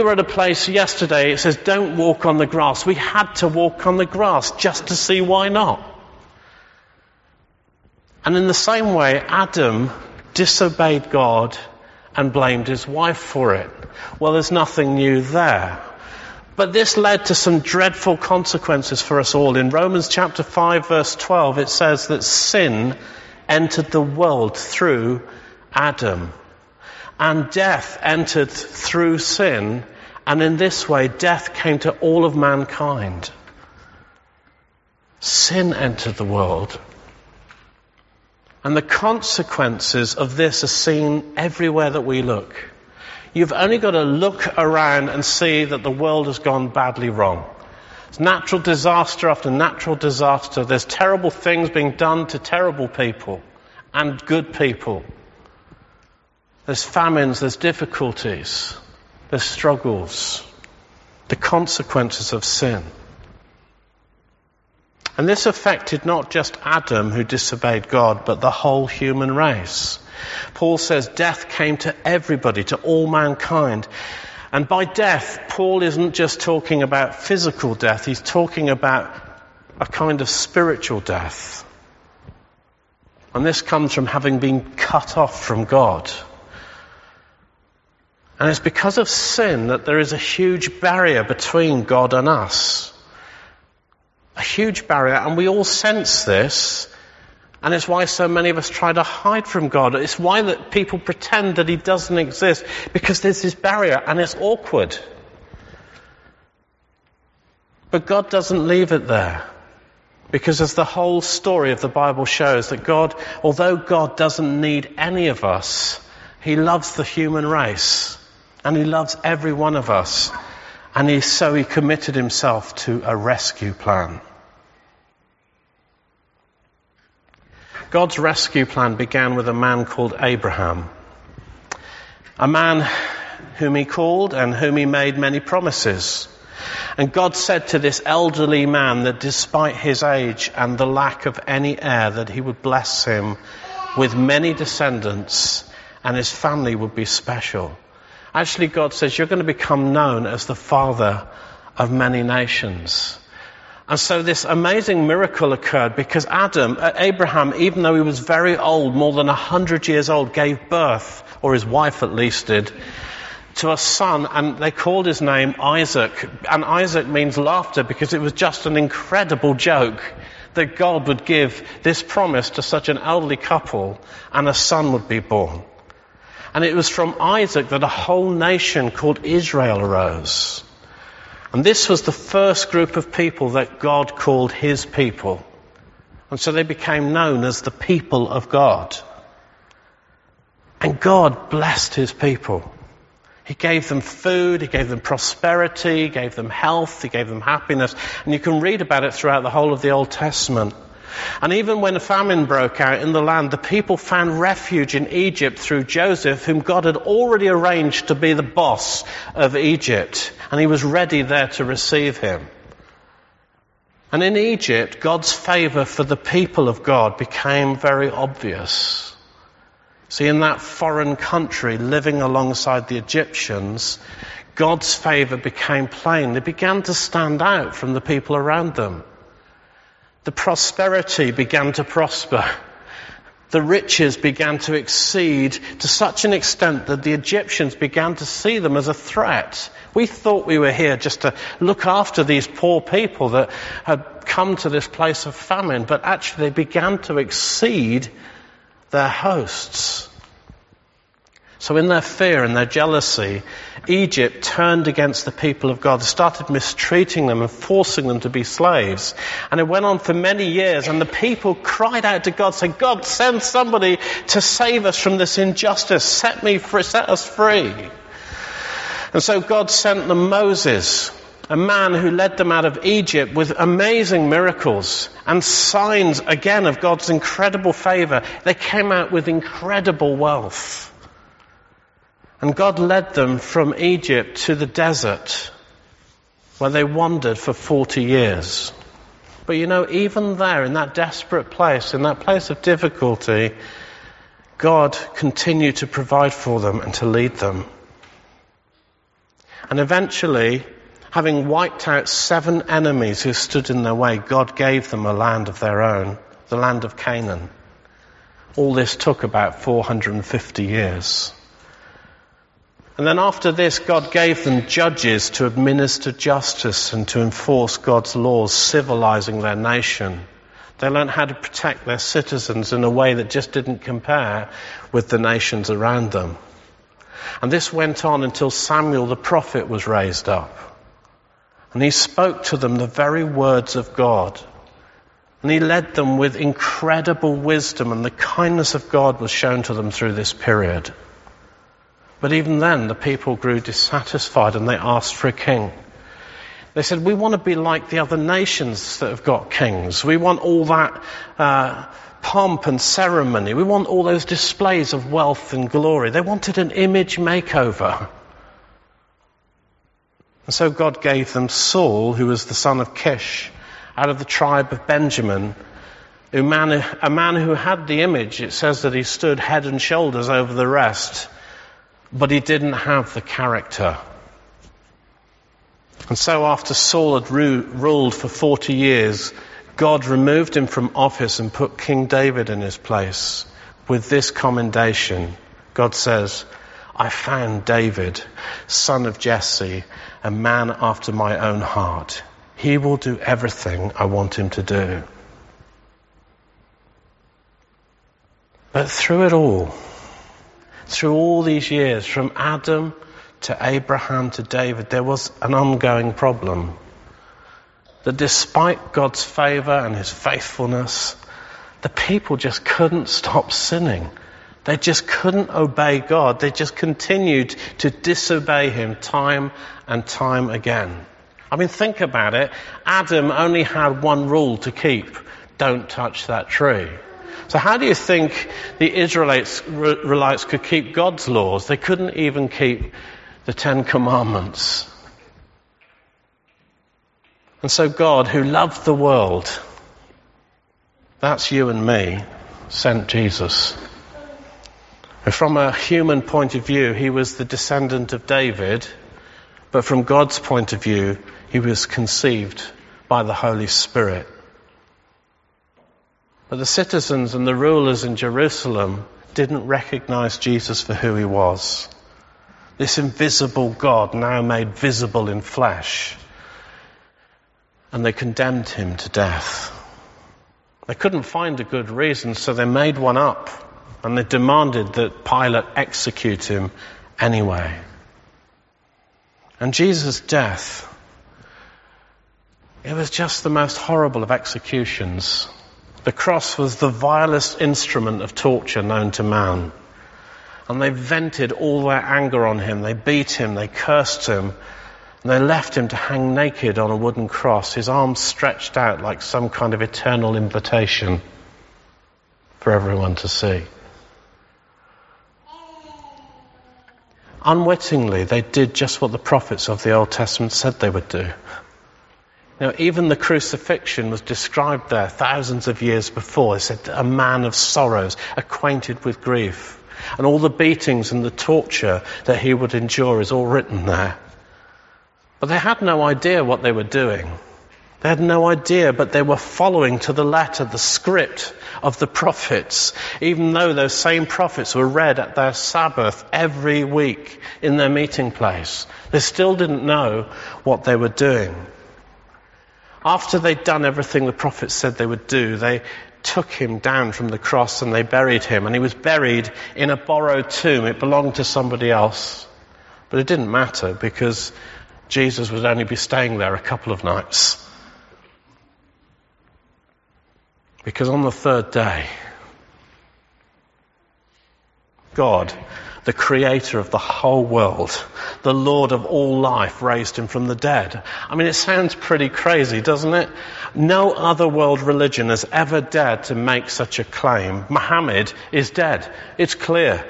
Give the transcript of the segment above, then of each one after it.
We were at a place yesterday, it says, don't walk on the grass. We had to walk on the grass just to see why not. And in the same way, Adam disobeyed God and blamed his wife for it. Well, there's nothing new there. But this led to some dreadful consequences for us all. In Romans chapter 5 verse 12, it says that sin entered the world through Adam. And death entered through sin. And in this way, death came to all of mankind. Sin entered the world. And the consequences of this are seen everywhere that we look. You've only got to look around and see that the world has gone badly wrong. It's natural disaster after natural disaster. There's terrible things being done to terrible people and good people. There's famines, there's difficulties, there's struggles, the consequences of sin. And this affected not just Adam who disobeyed God, but the whole human race. Paul says death came to everybody, to all mankind. And by death, Paul isn't just talking about physical death, he's talking about a kind of spiritual death. And this comes from having been cut off from God. And it's because of sin that there is a huge barrier between God and us. A huge barrier, and we all sense this. And it's why so many of us try to hide from God. It's why that people pretend that He doesn't exist, because there's this barrier and it's awkward. But God doesn't leave it there. Because as the whole story of the Bible shows that God, although God doesn't need any of us, He loves the human race. And He loves every one of us. And he, so He committed Himself to a rescue plan. God's rescue plan began with a man called Abraham. A man whom He called and whom He made many promises. And God said to this elderly man that despite his age and the lack of any heir, that he would bless him with many descendants and his family would be special. Actually, God says, you're going to become known as the father of many nations. And so this amazing miracle occurred because Adam, uh, Abraham, even though he was very old, more than a hundred years old, gave birth, or his wife at least did, to a son, and they called his name Isaac. And Isaac means laughter because it was just an incredible joke that God would give this promise to such an elderly couple and a son would be born. And it was from Isaac that a whole nation called Israel arose. And this was the first group of people that God called his people. And so they became known as the people of God. And God blessed his people. He gave them food, He gave them prosperity, He gave them health, He gave them happiness. And you can read about it throughout the whole of the Old Testament. And even when a famine broke out in the land, the people found refuge in Egypt through Joseph, whom God had already arranged to be the boss of Egypt. And he was ready there to receive him. And in Egypt, God's favor for the people of God became very obvious. See, in that foreign country, living alongside the Egyptians, God's favor became plain. They began to stand out from the people around them. The prosperity began to prosper. The riches began to exceed to such an extent that the Egyptians began to see them as a threat. We thought we were here just to look after these poor people that had come to this place of famine, but actually they began to exceed their hosts. So in their fear and their jealousy, Egypt turned against the people of God, started mistreating them and forcing them to be slaves. And it went on for many years and the people cried out to God saying, God, send somebody to save us from this injustice. Set me free, set us free. And so God sent them Moses, a man who led them out of Egypt with amazing miracles and signs again of God's incredible favor. They came out with incredible wealth. And God led them from Egypt to the desert where they wandered for 40 years. But you know, even there, in that desperate place, in that place of difficulty, God continued to provide for them and to lead them. And eventually, having wiped out seven enemies who stood in their way, God gave them a land of their own, the land of Canaan. All this took about 450 years. And then after this, God gave them judges to administer justice and to enforce God's laws, civilizing their nation. They learned how to protect their citizens in a way that just didn't compare with the nations around them. And this went on until Samuel the prophet was raised up. And he spoke to them the very words of God. And he led them with incredible wisdom and the kindness of God was shown to them through this period. But even then, the people grew dissatisfied and they asked for a king. They said, we want to be like the other nations that have got kings. We want all that uh, pomp and ceremony. We want all those displays of wealth and glory. They wanted an image makeover. And so God gave them Saul, who was the son of Kish, out of the tribe of Benjamin, a man, a man who had the image. It says that he stood head and shoulders over the rest, but he didn't have the character. And so after Saul had ru- ruled for 40 years, God removed him from office and put King David in his place with this commendation. God says, I found David, son of Jesse, a man after my own heart. He will do everything I want him to do. But through it all, through all these years, from Adam to Abraham to David, there was an ongoing problem. That despite God's favor and his faithfulness, the people just couldn't stop sinning. They just couldn't obey God. They just continued to disobey him time and time again. I mean, think about it. Adam only had one rule to keep. Don't touch that tree. So how do you think the Israelites, could keep God's laws? They couldn't even keep the Ten Commandments. And so God, who loved the world, that's you and me, sent Jesus. And from a human point of view, he was the descendant of David, but from God's point of view, he was conceived by the Holy Spirit. But the citizens and the rulers in Jerusalem didn't recognize Jesus for who he was. This invisible God now made visible in flesh. And they condemned him to death. They couldn't find a good reason, so they made one up and they demanded that Pilate execute him anyway. And Jesus' death, it was just the most horrible of executions. The cross was the vilest instrument of torture known to man. And they vented all their anger on him. They beat him. They cursed him. And they left him to hang naked on a wooden cross, his arms stretched out like some kind of eternal invitation for everyone to see. Unwittingly, they did just what the prophets of the Old Testament said they would do. Now, even the crucifixion was described there thousands of years before. It said, a man of sorrows, acquainted with grief. And all the beatings and the torture that he would endure is all written there. But they had no idea what they were doing. They had no idea, but they were following to the letter the script of the prophets, even though those same prophets were read at their Sabbath every week in their meeting place. They still didn't know what they were doing. After they'd done everything the prophets said they would do, they took him down from the cross and they buried him. And he was buried in a borrowed tomb. It belonged to somebody else. But it didn't matter because Jesus would only be staying there a couple of nights. Because on the third day, God the creator of the whole world, the Lord of all life, raised him from the dead. I mean, it sounds pretty crazy, doesn't it? No other world religion has ever dared to make such a claim. Muhammad is dead. It's clear.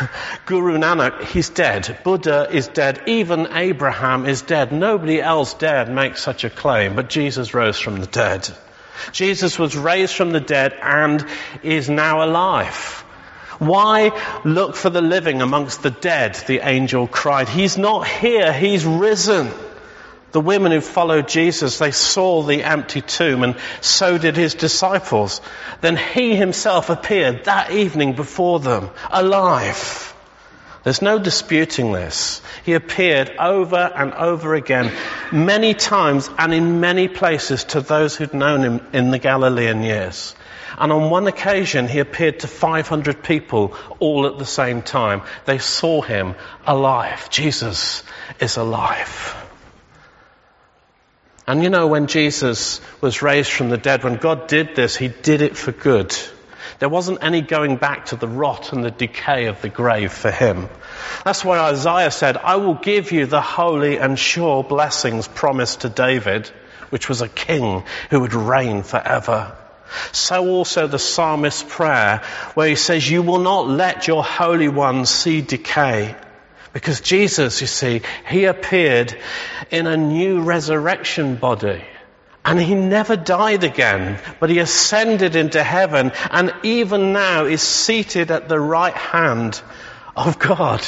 Guru Nanak, he's dead. Buddha is dead. Even Abraham is dead. Nobody else dared make such a claim, but Jesus rose from the dead. Jesus was raised from the dead and is now alive. Why look for the living amongst the dead? The angel cried. He's not here. He's risen. The women who followed Jesus, they saw the empty tomb and so did his disciples. Then he himself appeared that evening before them, alive. There's no disputing this. He appeared over and over again, many times and in many places to those who'd known him in the Galilean years. And on one occasion, he appeared to 500 people all at the same time. They saw him alive. Jesus is alive. And you know, when Jesus was raised from the dead, when God did this, He did it for good. There wasn't any going back to the rot and the decay of the grave for Him. That's why Isaiah said, I will give you the holy and sure blessings promised to David, which was a king who would reign forever. So also the psalmist's prayer, where he says, You will not let your Holy One see decay. Because Jesus, you see, he appeared in a new resurrection body. And he never died again, but he ascended into heaven and even now is seated at the right hand of God.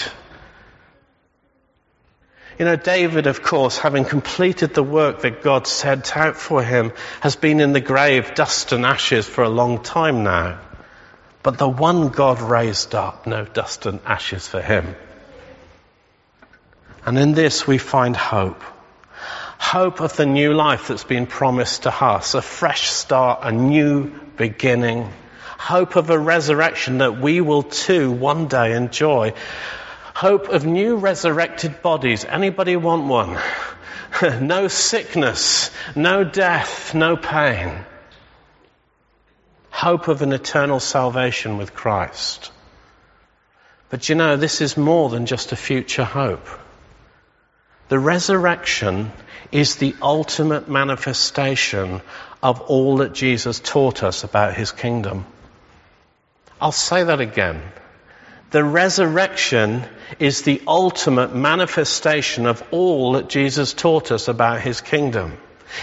You know, David, of course, having completed the work that God set out for him, has been in the grave, dust and ashes for a long time now. But the one God raised up, no dust and ashes for him. And in this we find hope. Hope of the new life that's been promised to us, a fresh start, a new beginning. Hope of a resurrection that we will too one day enjoy. Hope of new resurrected bodies. Anybody want one? no sickness, no death, no pain. Hope of an eternal salvation with Christ. But you know, this is more than just a future hope. The resurrection is the ultimate manifestation of all that Jesus taught us about his kingdom. I'll say that again. The resurrection is the ultimate manifestation of all that Jesus taught us about his kingdom.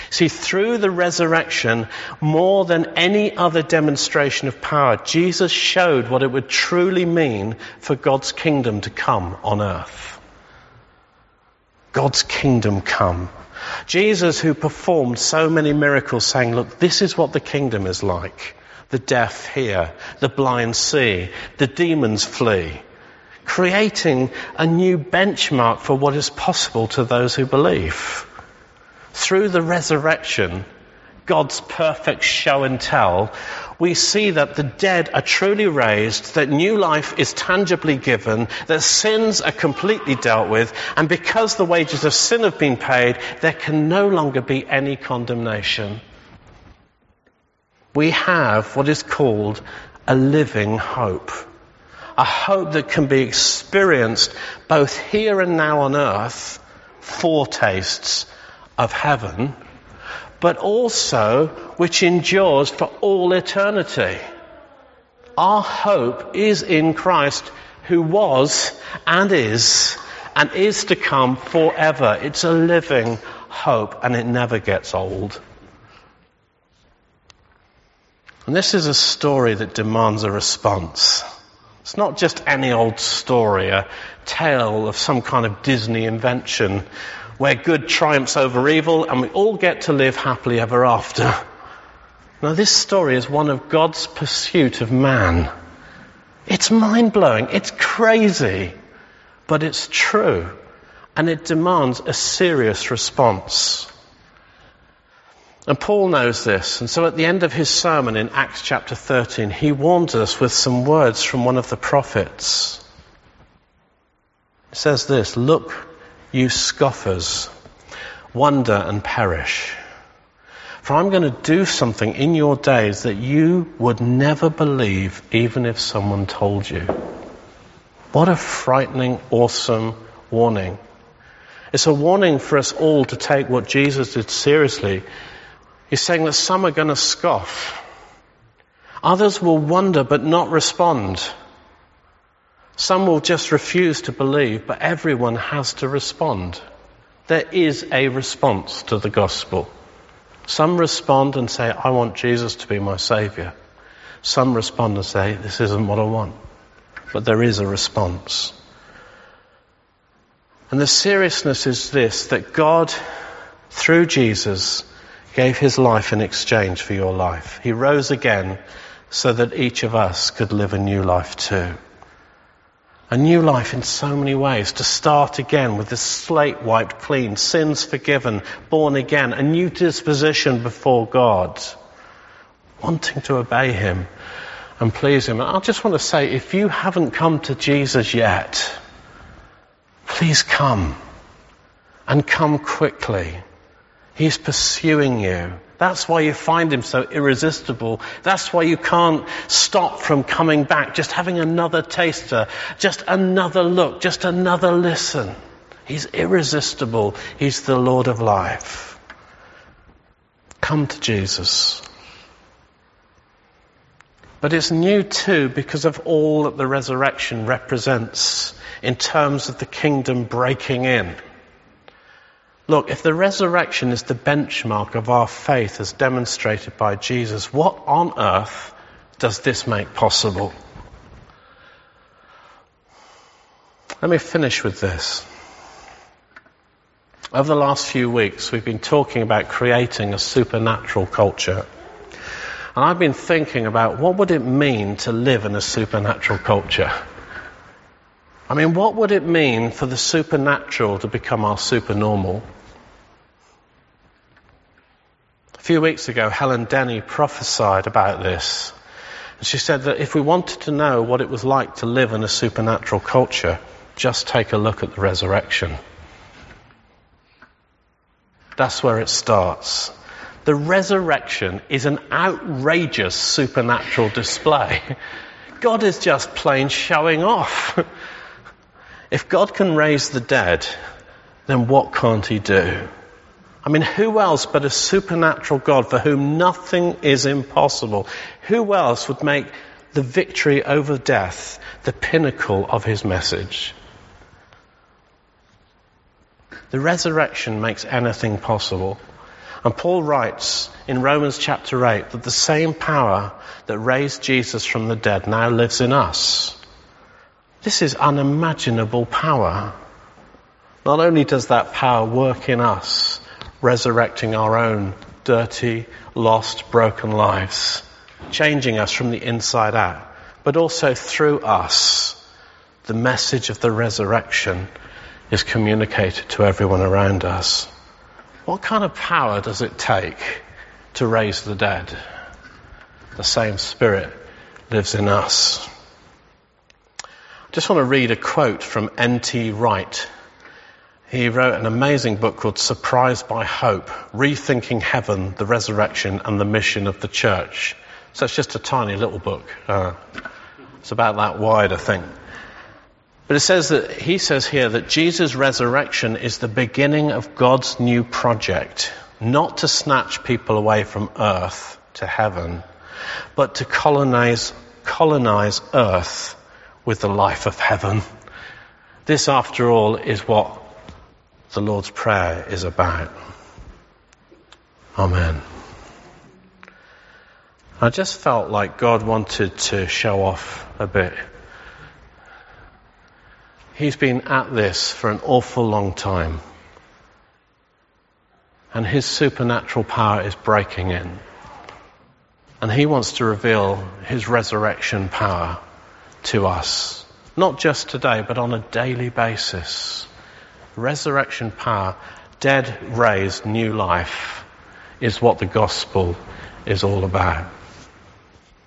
See, through the resurrection, more than any other demonstration of power, Jesus showed what it would truly mean for God's kingdom to come on earth. God's kingdom come. Jesus, who performed so many miracles, saying, Look, this is what the kingdom is like. The deaf hear, the blind see, the demons flee. Creating a new benchmark for what is possible to those who believe. Through the resurrection, God's perfect show and tell, we see that the dead are truly raised, that new life is tangibly given, that sins are completely dealt with, and because the wages of sin have been paid, there can no longer be any condemnation. We have what is called a living hope. A hope that can be experienced both here and now on earth, foretastes of heaven, but also which endures for all eternity. Our hope is in Christ who was and is and is to come forever. It's a living hope and it never gets old. And this is a story that demands a response. It's not just any old story, a tale of some kind of Disney invention where good triumphs over evil and we all get to live happily ever after. Now this story is one of God's pursuit of man. It's mind blowing. It's crazy. But it's true. And it demands a serious response. And Paul knows this. And so at the end of his sermon in Acts chapter 13, he warns us with some words from one of the prophets. He says this, look you scoffers, wonder and perish. For I'm going to do something in your days that you would never believe even if someone told you. What a frightening, awesome warning. It's a warning for us all to take what Jesus did seriously. He's saying that some are going to scoff. Others will wonder but not respond. Some will just refuse to believe, but everyone has to respond. There is a response to the gospel. Some respond and say, I want Jesus to be my savior. Some respond and say, this isn't what I want. but there is a response. And the seriousness is this, that God, through Jesus, gave his life in exchange for your life. He rose again so that each of us could live a new life too. A new life in so many ways, to start again with the slate wiped clean, sins forgiven, born again, a new disposition before God, wanting to obey Him and please Him. I just want to say, if you haven't come to Jesus yet, please come and come quickly. He's pursuing you. That's why you find him so irresistible. That's why you can't stop from coming back, just having another taster, just another look, just another listen. He's irresistible. He's the Lord of life. Come to Jesus. But it's new too because of all that the resurrection represents in terms of the kingdom breaking in. Look, if the resurrection is the benchmark of our faith as demonstrated by Jesus, what on earth does this make possible? Let me finish with this. Over the last few weeks, we've been talking about creating a supernatural culture. And I've been thinking about what would it mean to live in a supernatural culture? I mean, what would it mean for the supernatural to become our supernormal? A few weeks ago, Helen Denny prophesied about this. And she said that if we wanted to know what it was like to live in a supernatural culture, just take a look at the resurrection. That's where it starts. The resurrection is an outrageous supernatural display. God is just plain showing off. if God can raise the dead, then what can't he do? I mean, who else but a supernatural God for whom nothing is impossible? Who else would make the victory over death the pinnacle of his message? The resurrection makes anything possible. And Paul writes in Romans chapter 8 that the same power that raised Jesus from the dead now lives in us. This is unimaginable power. Not only does that power work in us, resurrecting our own dirty, lost, broken lives, changing us from the inside out, but also through us, the message of the resurrection is communicated to everyone around us. What kind of power does it take to raise the dead? The same Spirit lives in us. I just want to read a quote from N.T. Wright, he wrote an amazing book called Surprised by Hope Rethinking Heaven, the Resurrection, and the Mission of the Church. So it's just a tiny little book. Uh, it's about that wide, I think. But it says that, he says here that Jesus' resurrection is the beginning of God's new project, not to snatch people away from earth to heaven, but to colonize, colonize earth with the life of heaven. This, after all, is what the Lord's Prayer is about. Amen. I just felt like God wanted to show off a bit. He's been at this for an awful long time. And his supernatural power is breaking in. And he wants to reveal his resurrection power to us. Not just today, but on a daily basis resurrection power, dead raised, new life, is what the gospel is all about.